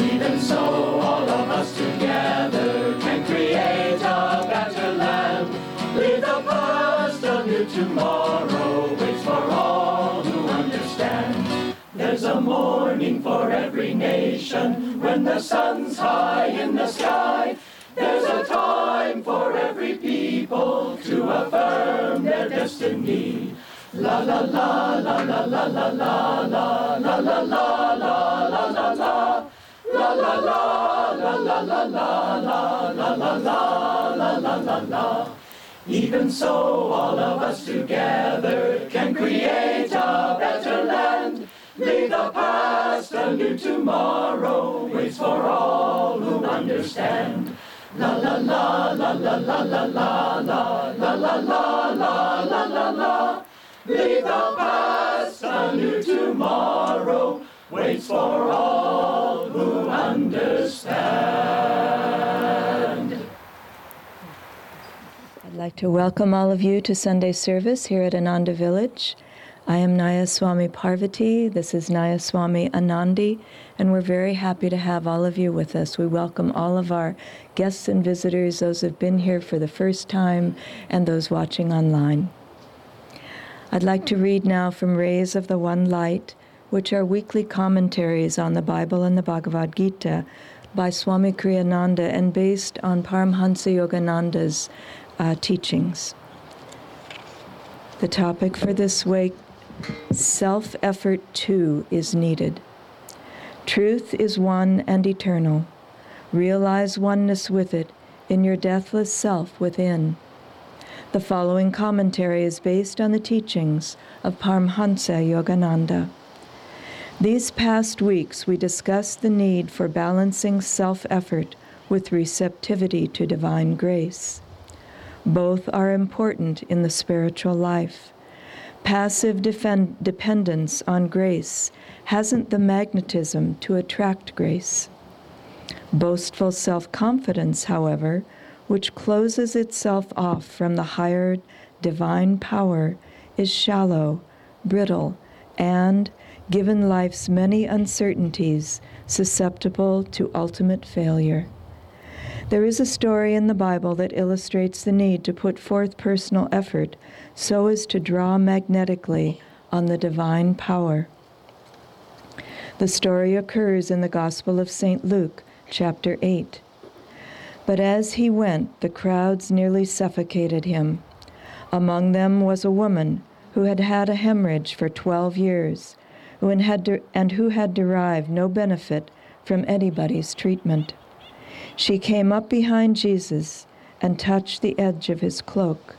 Even so, all of us together can create a better land. Leave the past, a new tomorrow waits for all who understand. There's a morning for every nation when the sun's high in the sky. There's a time for every people to affirm their destiny. La la la la la la la la la la la la la la la la. La la la la la la la la la la la la la la la. Even so, all of us together can create a better land. Leave the past, a new tomorrow waits for all who understand. Leave the past new tomorrow waits for all who understand. I'd like to welcome all of you to Sunday service here at Ananda Village. I am Naya Swami Parvati. This is Naya Swami Anandi, and we're very happy to have all of you with us. We welcome all of our guests and visitors, those who've been here for the first time, and those watching online. I'd like to read now from Rays of the One Light, which are weekly commentaries on the Bible and the Bhagavad Gita by Swami Kriyananda and based on Paramhansa Yogananda's uh, teachings. The topic for this week self effort too is needed. Truth is one and eternal. Realize oneness with it in your deathless self within. The following commentary is based on the teachings of Paramhansa Yogananda. These past weeks, we discussed the need for balancing self effort with receptivity to divine grace. Both are important in the spiritual life. Passive defend- dependence on grace hasn't the magnetism to attract grace. Boastful self confidence, however, which closes itself off from the higher divine power, is shallow, brittle, and, given life's many uncertainties, susceptible to ultimate failure. There is a story in the Bible that illustrates the need to put forth personal effort so as to draw magnetically on the divine power. The story occurs in the Gospel of St. Luke, chapter 8. But as he went, the crowds nearly suffocated him. Among them was a woman who had had a hemorrhage for 12 years who had and who had derived no benefit from anybody's treatment. She came up behind Jesus and touched the edge of his cloak.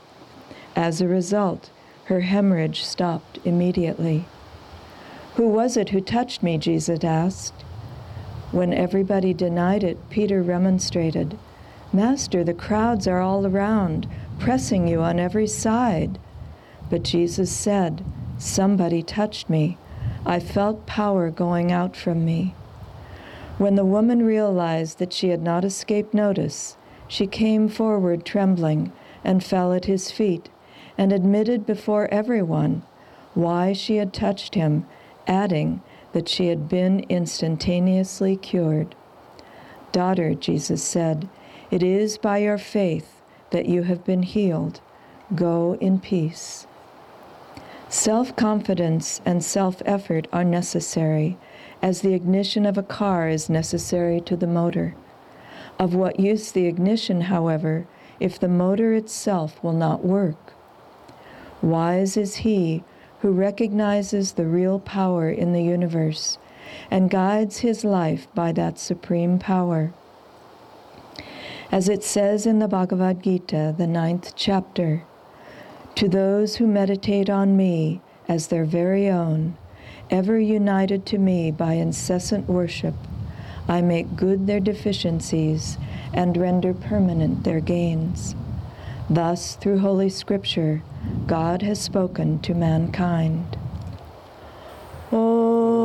As a result, her hemorrhage stopped immediately. Who was it who touched me? Jesus asked. When everybody denied it, Peter remonstrated, Master, the crowds are all around, pressing you on every side. But Jesus said, Somebody touched me. I felt power going out from me. When the woman realized that she had not escaped notice, she came forward trembling and fell at his feet and admitted before everyone why she had touched him, adding that she had been instantaneously cured. Daughter, Jesus said, it is by your faith that you have been healed. Go in peace. Self confidence and self effort are necessary, as the ignition of a car is necessary to the motor. Of what use the ignition, however, if the motor itself will not work? Wise is he who recognizes the real power in the universe and guides his life by that supreme power. As it says in the Bhagavad Gita, the ninth chapter, to those who meditate on me as their very own, ever united to me by incessant worship, I make good their deficiencies and render permanent their gains. Thus, through Holy Scripture, God has spoken to mankind. Om,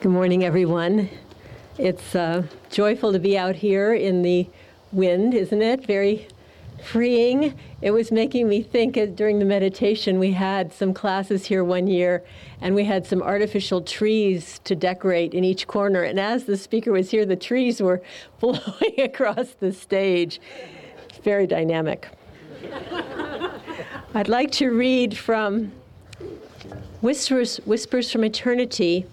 Good morning, everyone. It's uh, joyful to be out here in the wind, isn't it? Very freeing. It was making me think uh, during the meditation, we had some classes here one year, and we had some artificial trees to decorate in each corner. And as the speaker was here, the trees were blowing across the stage. Very dynamic. I'd like to read from Whispers, Whispers from Eternity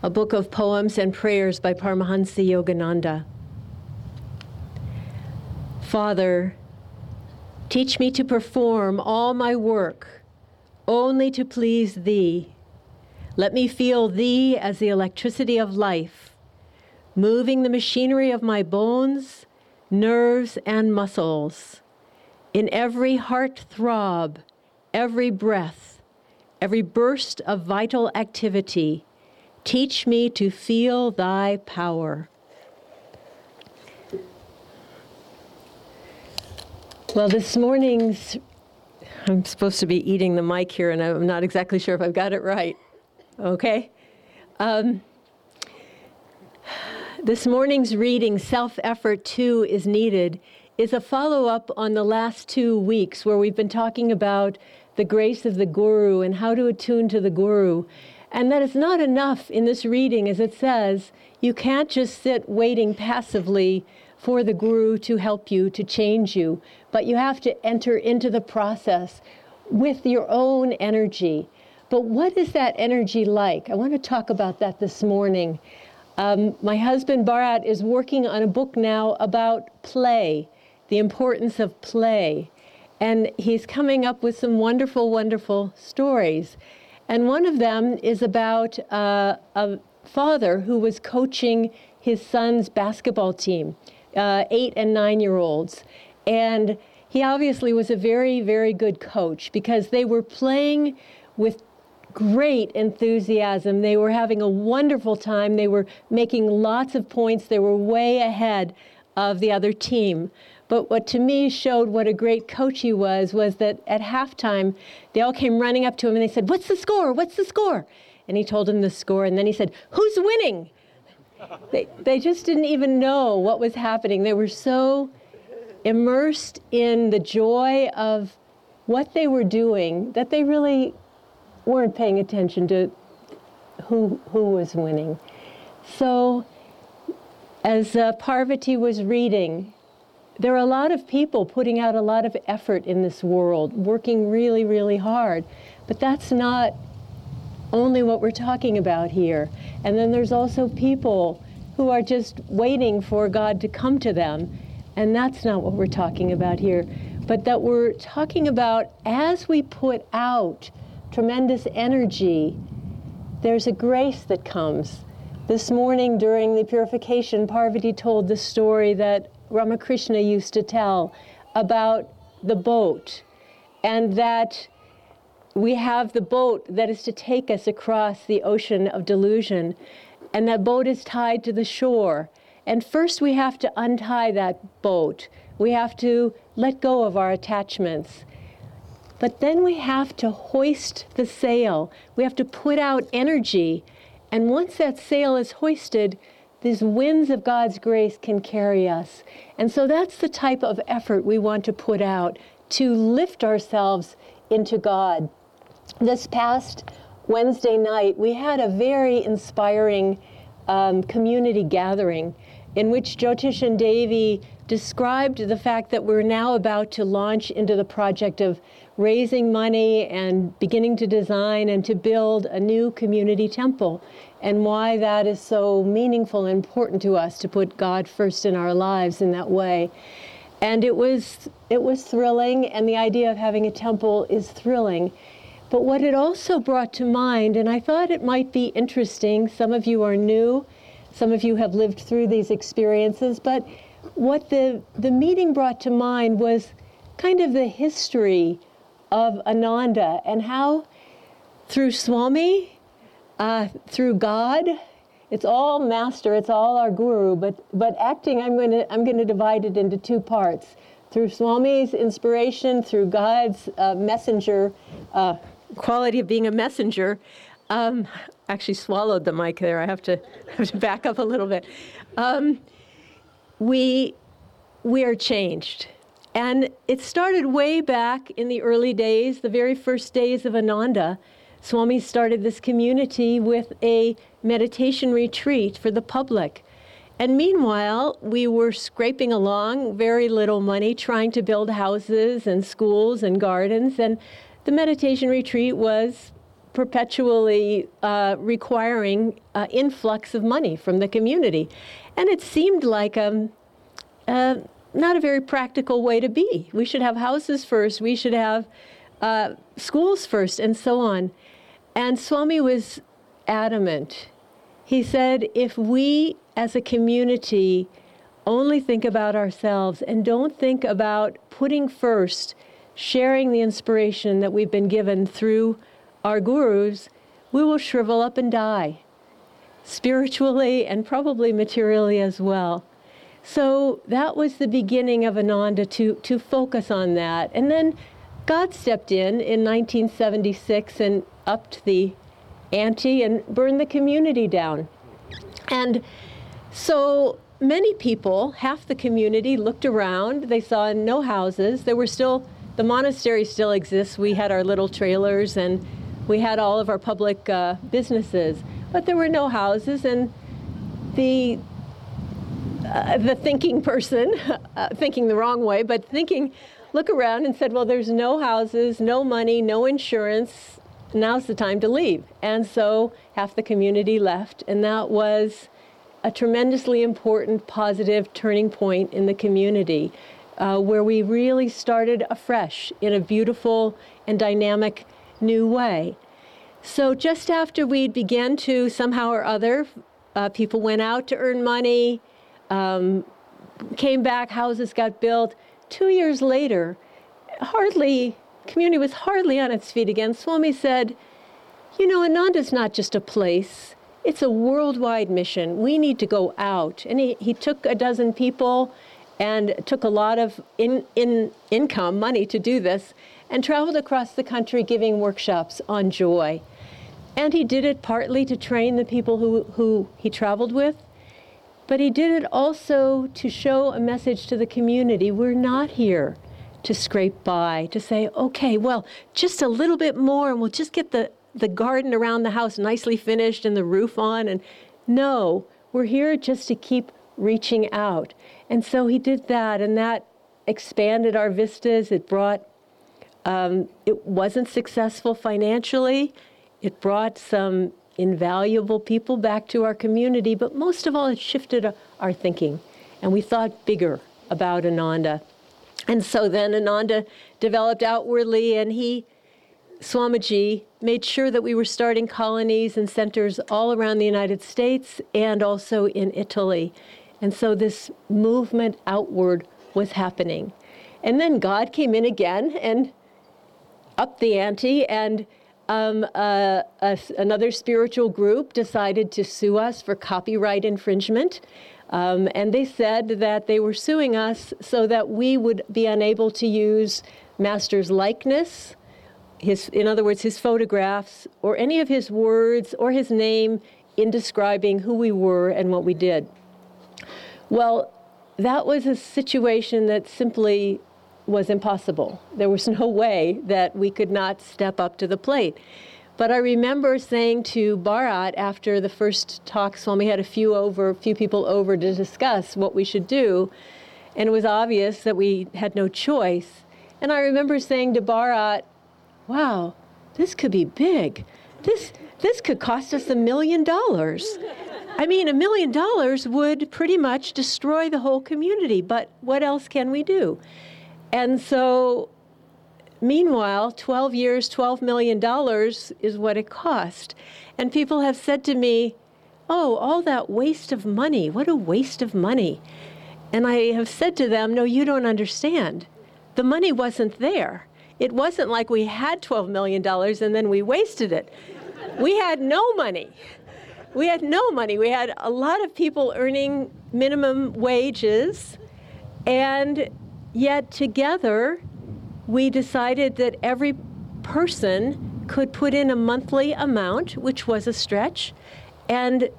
a book of poems and prayers by Paramahansa Yogananda. Father, teach me to perform all my work only to please Thee. Let me feel Thee as the electricity of life, moving the machinery of my bones, nerves, and muscles. In every heart throb, every breath, every burst of vital activity, Teach me to feel thy power. Well, this morning's, I'm supposed to be eating the mic here, and I'm not exactly sure if I've got it right. Okay? Um, this morning's reading, Self Effort 2 is Needed, is a follow up on the last two weeks where we've been talking about the grace of the Guru and how to attune to the Guru. And that it's not enough in this reading, as it says, you can't just sit waiting passively for the guru to help you, to change you, but you have to enter into the process with your own energy. But what is that energy like? I want to talk about that this morning. Um, my husband Bharat is working on a book now about play, the importance of play. And he's coming up with some wonderful, wonderful stories. And one of them is about uh, a father who was coaching his son's basketball team, uh, eight and nine year olds. And he obviously was a very, very good coach because they were playing with great enthusiasm. They were having a wonderful time. They were making lots of points. They were way ahead of the other team. But what to me showed what a great coach he was was that at halftime, they all came running up to him and they said, What's the score? What's the score? And he told them the score. And then he said, Who's winning? they, they just didn't even know what was happening. They were so immersed in the joy of what they were doing that they really weren't paying attention to who, who was winning. So, as uh, Parvati was reading, there are a lot of people putting out a lot of effort in this world, working really, really hard. But that's not only what we're talking about here. And then there's also people who are just waiting for God to come to them. And that's not what we're talking about here. But that we're talking about as we put out tremendous energy, there's a grace that comes. This morning during the purification, Parvati told the story that Ramakrishna used to tell about the boat, and that we have the boat that is to take us across the ocean of delusion, and that boat is tied to the shore. And first, we have to untie that boat. We have to let go of our attachments. But then we have to hoist the sail. We have to put out energy. And once that sail is hoisted, these winds of God's grace can carry us. And so that's the type of effort we want to put out to lift ourselves into God. This past Wednesday night, we had a very inspiring um, community gathering in which Jyotish and Devi described the fact that we're now about to launch into the project of raising money and beginning to design and to build a new community temple and why that is so meaningful and important to us to put God first in our lives in that way. And it was it was thrilling and the idea of having a temple is thrilling. But what it also brought to mind and I thought it might be interesting, some of you are new, some of you have lived through these experiences, but what the the meeting brought to mind was kind of the history of Ananda and how through Swami, uh, through God, it's all master, it's all our guru, but, but acting, I'm going to I'm going to divide it into two parts. Through Swami's inspiration, through God's uh, messenger, uh, quality of being a messenger. Um, actually swallowed the mic there. I have to, have to back up a little bit. Um, we, we are changed and it started way back in the early days, the very first days of Ananda. Swami started this community with a meditation retreat for the public. And meanwhile, we were scraping along, very little money, trying to build houses and schools and gardens. And the meditation retreat was perpetually uh, requiring uh, influx of money from the community. And it seemed like um, uh, not a very practical way to be. We should have houses first, we should have uh, schools first, and so on. And Swami was adamant. He said, if we as a community only think about ourselves and don't think about putting first, sharing the inspiration that we've been given through our gurus, we will shrivel up and die, spiritually and probably materially as well. So that was the beginning of Ananda to, to focus on that. And then God stepped in in 1976 and upped the ante and burned the community down. And so many people, half the community, looked around. They saw no houses. There were still, the monastery still exists. We had our little trailers and we had all of our public uh, businesses, but there were no houses. And the uh, the thinking person, uh, thinking the wrong way, but thinking, look around and said, well, there's no houses, no money, no insurance. Now's the time to leave. And so half the community left, and that was a tremendously important, positive turning point in the community uh, where we really started afresh in a beautiful and dynamic new way. So just after we began to somehow or other, uh, people went out to earn money, um, came back, houses got built. Two years later, hardly, community was hardly on its feet again. Swami said, you know, Ananda's not just a place, it's a worldwide mission. We need to go out. And he, he took a dozen people and took a lot of in, in income, money to do this, and traveled across the country giving workshops on joy. And he did it partly to train the people who, who he traveled with, but he did it also to show a message to the community. We're not here to scrape by, to say, okay, well, just a little bit more and we'll just get the, the garden around the house nicely finished and the roof on. And no, we're here just to keep reaching out. And so he did that, and that expanded our vistas. It brought, um, it wasn't successful financially. It brought some invaluable people back to our community, but most of all, it shifted our thinking. And we thought bigger about Ananda. And so then Ananda developed outwardly, and he, Swamiji, made sure that we were starting colonies and centers all around the United States and also in Italy. And so this movement outward was happening. And then God came in again and upped the ante and um, uh, another spiritual group decided to sue us for copyright infringement. Um, and they said that they were suing us so that we would be unable to use Master's likeness, his, in other words, his photographs, or any of his words or his name in describing who we were and what we did. Well, that was a situation that simply was impossible. There was no way that we could not step up to the plate. But I remember saying to Bharat after the first talks, when we had a few over, a few people over to discuss what we should do, And it was obvious that we had no choice. And I remember saying to Bharat, wow, this could be big. This, this could cost us a million dollars. I mean, a million dollars would pretty much destroy the whole community, but what else can we do? And so, meanwhile, 12 years, $12 million is what it cost. And people have said to me, Oh, all that waste of money, what a waste of money. And I have said to them, No, you don't understand. The money wasn't there. It wasn't like we had $12 million and then we wasted it. We had no money. We had no money. We had a lot of people earning minimum wages, and yet together we decided that every person could put in a monthly amount, which was a stretch, and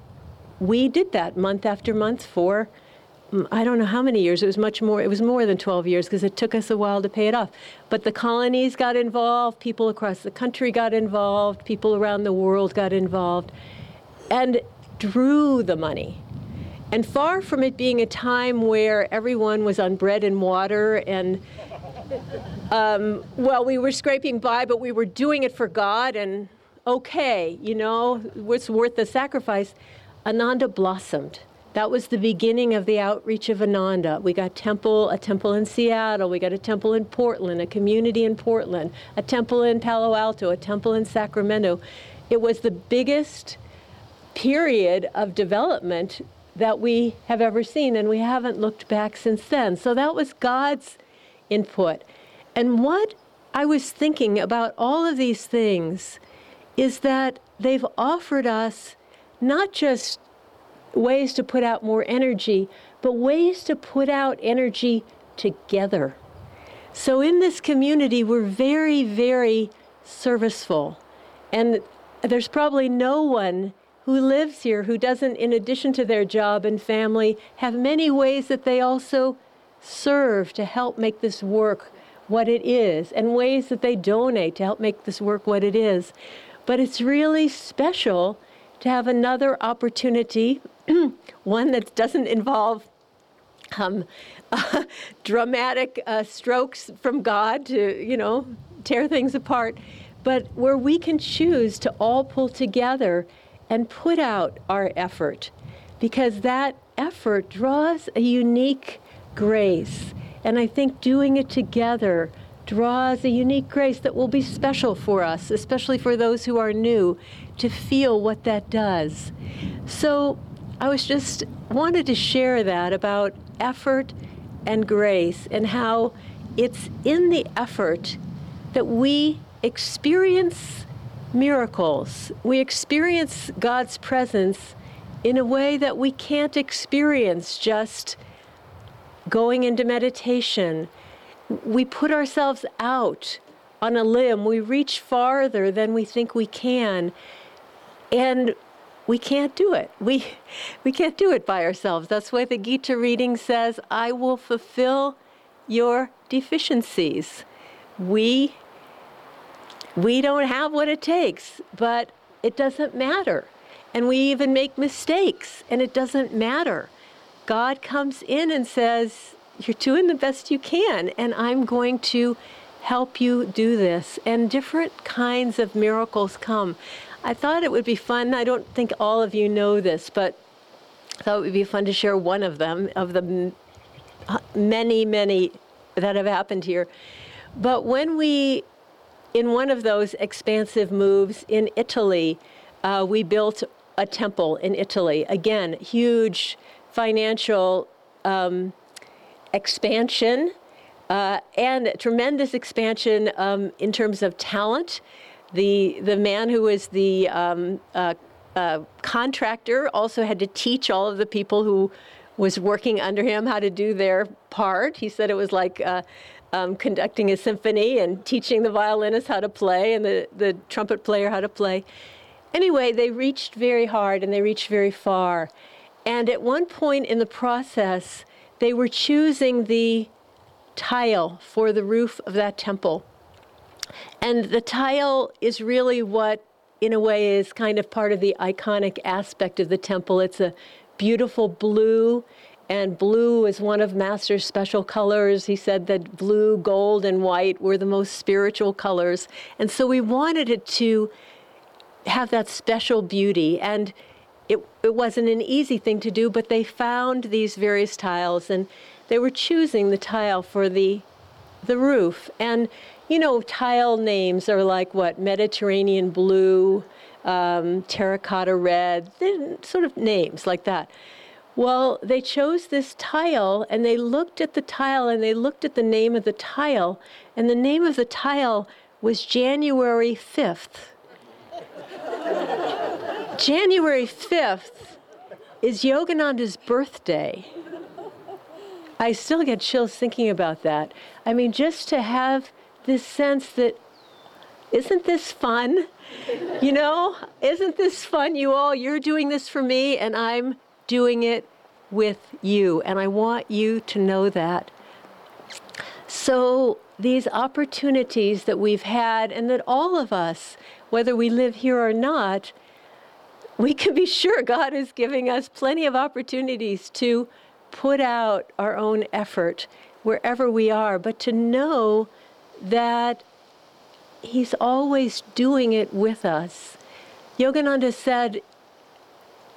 we did that month after month for mm, I don't know how many years. It was much more. It was more than 12 years because it took us a while to pay it off. But the colonies got involved. People across the country got involved. People around the world got involved, and drew the money. And far from it being a time where everyone was on bread and water and um, well, we were scraping by, but we were doing it for God and okay, you know, it's worth the sacrifice. Ananda blossomed. That was the beginning of the outreach of Ananda. We got temple, a temple in Seattle, we got a temple in Portland, a community in Portland, a temple in Palo Alto, a temple in Sacramento. It was the biggest period of development that we have ever seen, and we haven't looked back since then. So that was God's input. And what I was thinking about all of these things is that they've offered us not just ways to put out more energy, but ways to put out energy together. So in this community, we're very, very serviceful. And there's probably no one who lives here who doesn't, in addition to their job and family, have many ways that they also serve to help make this work what it is, and ways that they donate to help make this work what it is. But it's really special to have another opportunity, one that doesn't involve um, uh, dramatic uh, strokes from God to, you know, tear things apart, but where we can choose to all pull together and put out our effort because that effort draws a unique grace. And I think doing it together draws a unique grace that will be special for us, especially for those who are new, to feel what that does. So I was just wanted to share that about effort and grace and how it's in the effort that we experience miracles. We experience God's presence in a way that we can't experience just going into meditation we put ourselves out on a limb. We reach farther than we think we can. And we can't do it. We, we can't do it by ourselves. That's why the Gita reading says, I will fulfill your deficiencies. We, we don't have what it takes, but it doesn't matter. And we even make mistakes, and it doesn't matter. God comes in and says, you're doing the best you can, and I'm going to help you do this. And different kinds of miracles come. I thought it would be fun. I don't think all of you know this, but I thought it would be fun to share one of them, of the many, many that have happened here. But when we, in one of those expansive moves in Italy, uh, we built a temple in Italy. Again, huge financial um, expansion uh, and tremendous expansion um, in terms of talent. The, the man who was the um, uh, uh, contractor also had to teach all of the people who was working under him how to do their part. He said it was like uh, um, conducting a symphony and teaching the violinist how to play and the, the trumpet player how to play. Anyway, they reached very hard and they reached very far. And at one point in the process, they were choosing the tile for the roof of that temple. And the tile is really what, in a way, is kind of part of the iconic aspect of the temple. It's a beautiful blue and blue is one of Master's special colors. He said that blue, gold, and white were the most spiritual colors. And so we wanted it to have that special beauty. And it, it wasn't an easy thing to do, but they found these various tiles and they were choosing the tile for the, the roof. And, you know, tile names are like what? Mediterranean blue, um, terracotta red, sort of names like that. Well, they chose this tile and they looked at the tile and they looked at the name of the tile, and the name of the tile was January 5th. January 5th is Yogananda's birthday. I still get chills thinking about that. I mean, just to have this sense that, isn't this fun? You know, isn't this fun, you all? You're doing this for me, and I'm doing it with you, and I want you to know that. So, these opportunities that we've had, and that all of us, whether we live here or not, we can be sure God is giving us plenty of opportunities to put out our own effort wherever we are, but to know that He's always doing it with us. Yogananda said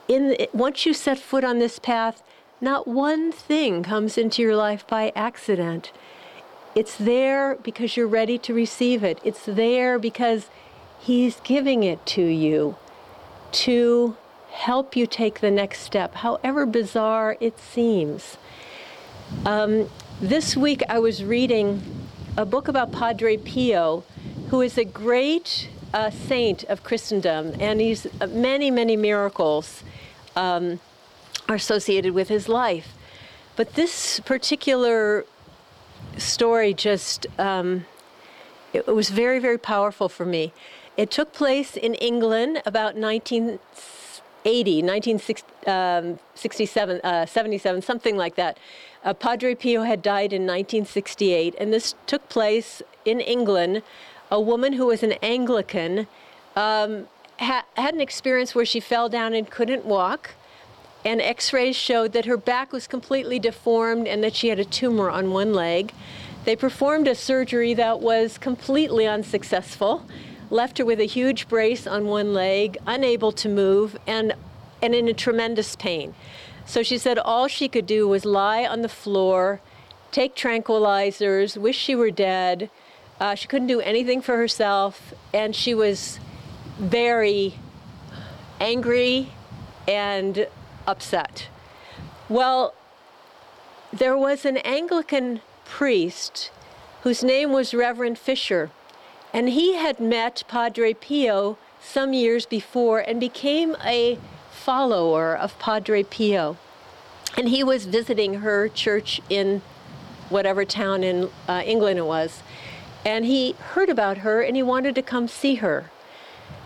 in the, once you set foot on this path, not one thing comes into your life by accident. It's there because you're ready to receive it. It's there because He's giving it to you to help you take the next step, however bizarre it seems. Um, this week I was reading a book about Padre Pio, who is a great uh, saint of Christendom, and he's uh, many, many miracles um, are associated with his life. But this particular story just, um, it, was very, very powerful for me. It took place in England about 1980, 1967, um, uh, 77, something like that. Uh, Padre Pio had died in 1968, and this took place in England. A woman who was an Anglican um, ha- had an experience where she fell down and couldn't walk. And x rays showed that her back was completely deformed and that she had a tumor on one leg. They performed a surgery that was completely unsuccessful, left her with a huge brace on one leg, unable to move, and, and in a tremendous pain. So she said all she could do was lie on the floor, take tranquilizers, wish she were dead. Uh, she couldn't do anything for herself, and she was very angry and upset. Well, there was an Anglican priest whose name was Reverend Fisher, and he had met Padre Pio some years before and became a follower of Padre Pio. And he was visiting her church in whatever town in uh, England it was. And he heard about her and he wanted to come see her.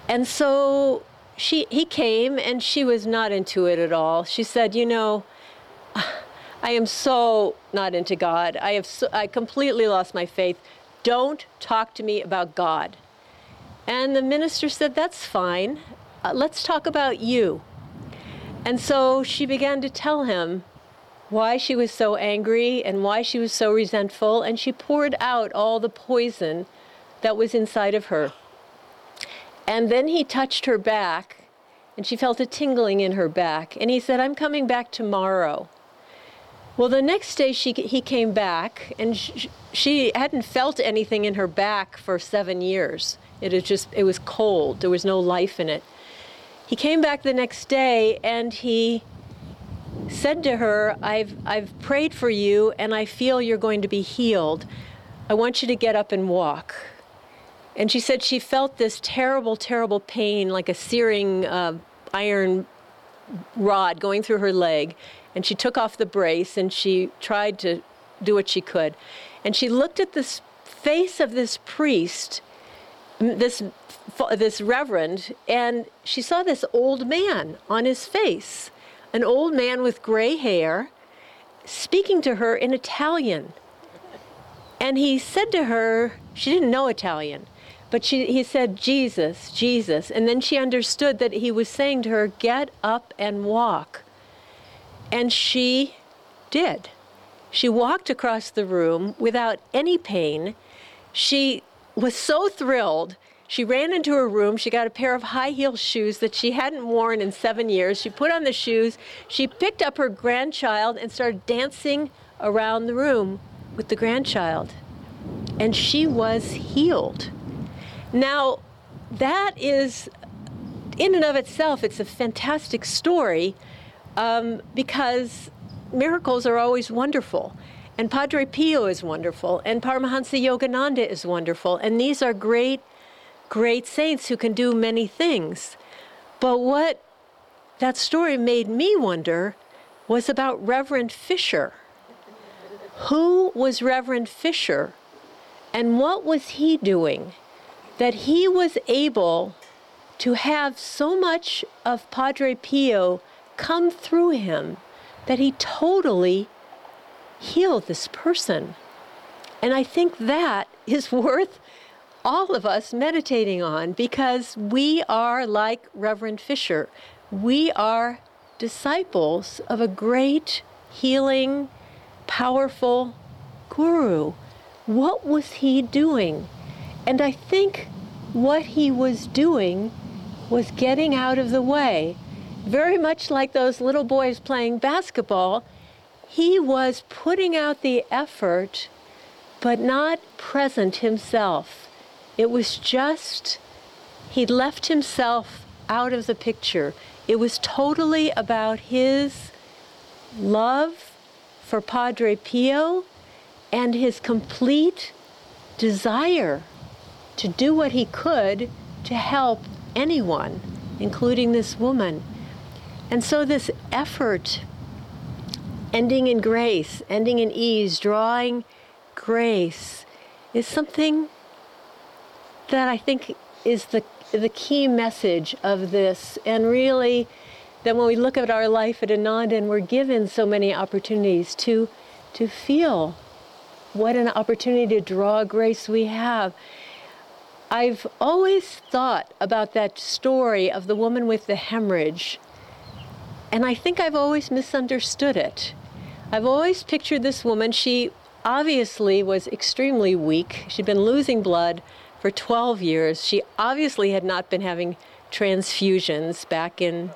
And so she, he came and she was not into it at all. She said, You know, I am so not into God. I have so, I completely lost my faith. Don't talk to me about God. And the minister said, That's fine. Uh, let's talk about you. And so she began to tell him why she was so angry and why she was so resentful. And she poured out all the poison that was inside of her. And then he touched her back, and she felt a tingling in her back. And he said, I'm coming back tomorrow. Well, the next day she, he came back, and she, she hadn't felt anything in her back for seven years. It was just, it was cold. There was no life in it. He came back the next day, and he said to her, I've, I've prayed for you, and I feel you're going to be healed. I want you to get up and walk. And she said she felt this terrible, terrible pain, like a searing uh, iron rod going through her leg. And she took off the brace and she tried to do what she could. And she looked at this face of this priest, this, this reverend, and she saw this old man on his face, an old man with gray hair, speaking to her in Italian. And he said to her, she didn't know Italian. But she, he said, Jesus, Jesus. And then she understood that he was saying to her, Get up and walk. And she did. She walked across the room without any pain. She was so thrilled. She ran into her room. She got a pair of high heel shoes that she hadn't worn in seven years. She put on the shoes. She picked up her grandchild and started dancing around the room with the grandchild. And she was healed. Now, that is, in and of itself, it's a fantastic story um, because miracles are always wonderful. And Padre Pio is wonderful, and Paramahansa Yogananda is wonderful, and these are great, great saints who can do many things. But what that story made me wonder was about Reverend Fisher. Who was Reverend Fisher, and what was he doing that he was able to have so much of Padre Pio come through him that he totally healed this person. And I think that is worth all of us meditating on because we are like Reverend Fisher. We are disciples of a great, healing, powerful guru. What was he doing? And I think what he was doing was getting out of the way very much like those little boys playing basketball, he was putting out the effort, but not present himself. It was just, he'd left himself out of the picture. It was totally about his love for Padre Pio and his complete desire to do what he could to help anyone, including this woman. And so, this effort, ending in grace, ending in ease, drawing grace, is something that I think is the, the key message of this. And really, that when we look at our life at Ananda and we're given so many opportunities to, to feel what an opportunity to draw grace we have. I've always thought about that story of the woman with the hemorrhage and I think I've always misunderstood it. I've always pictured this woman, she obviously was extremely weak. She'd been losing blood for 12 years. She obviously had not been having transfusions back in,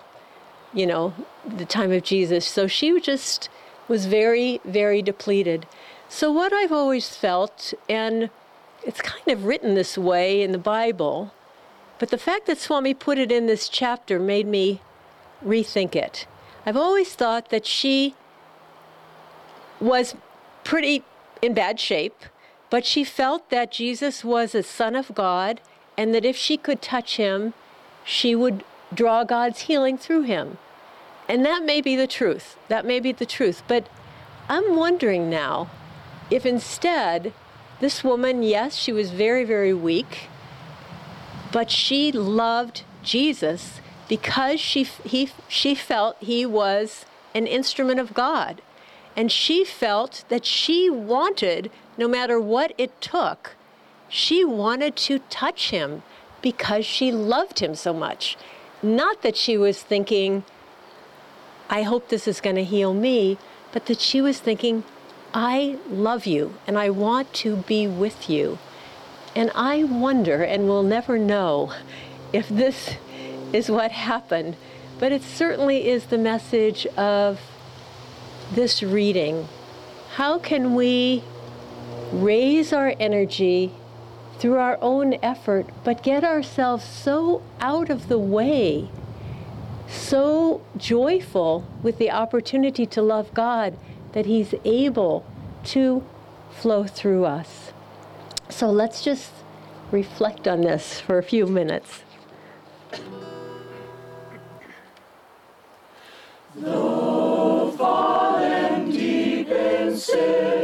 you know, the time of Jesus. So she just was very, very depleted. So, what I've always felt, and it's kind of written this way in the Bible, but the fact that Swami put it in this chapter made me rethink it. I've always thought that she was pretty in bad shape, but she felt that Jesus was a son of God and that if she could touch him, she would draw God's healing through him. And that may be the truth. That may be the truth. But I'm wondering now if instead, this woman, yes, she was very, very weak, but she loved Jesus because she, he, she felt he was an instrument of God. And she felt that she wanted, no matter what it took, she wanted to touch him because she loved him so much. Not that she was thinking, I hope this is going to heal me, but that she was thinking, I love you and I want to be with you. And I wonder, and we'll never know, if this is what happened. But it certainly is the message of this reading. How can we raise our energy through our own effort, but get ourselves so out of the way, so joyful with the opportunity to love God that He's able to flow through us? So let's just reflect on this for a few minutes. Though fallen deep in sin.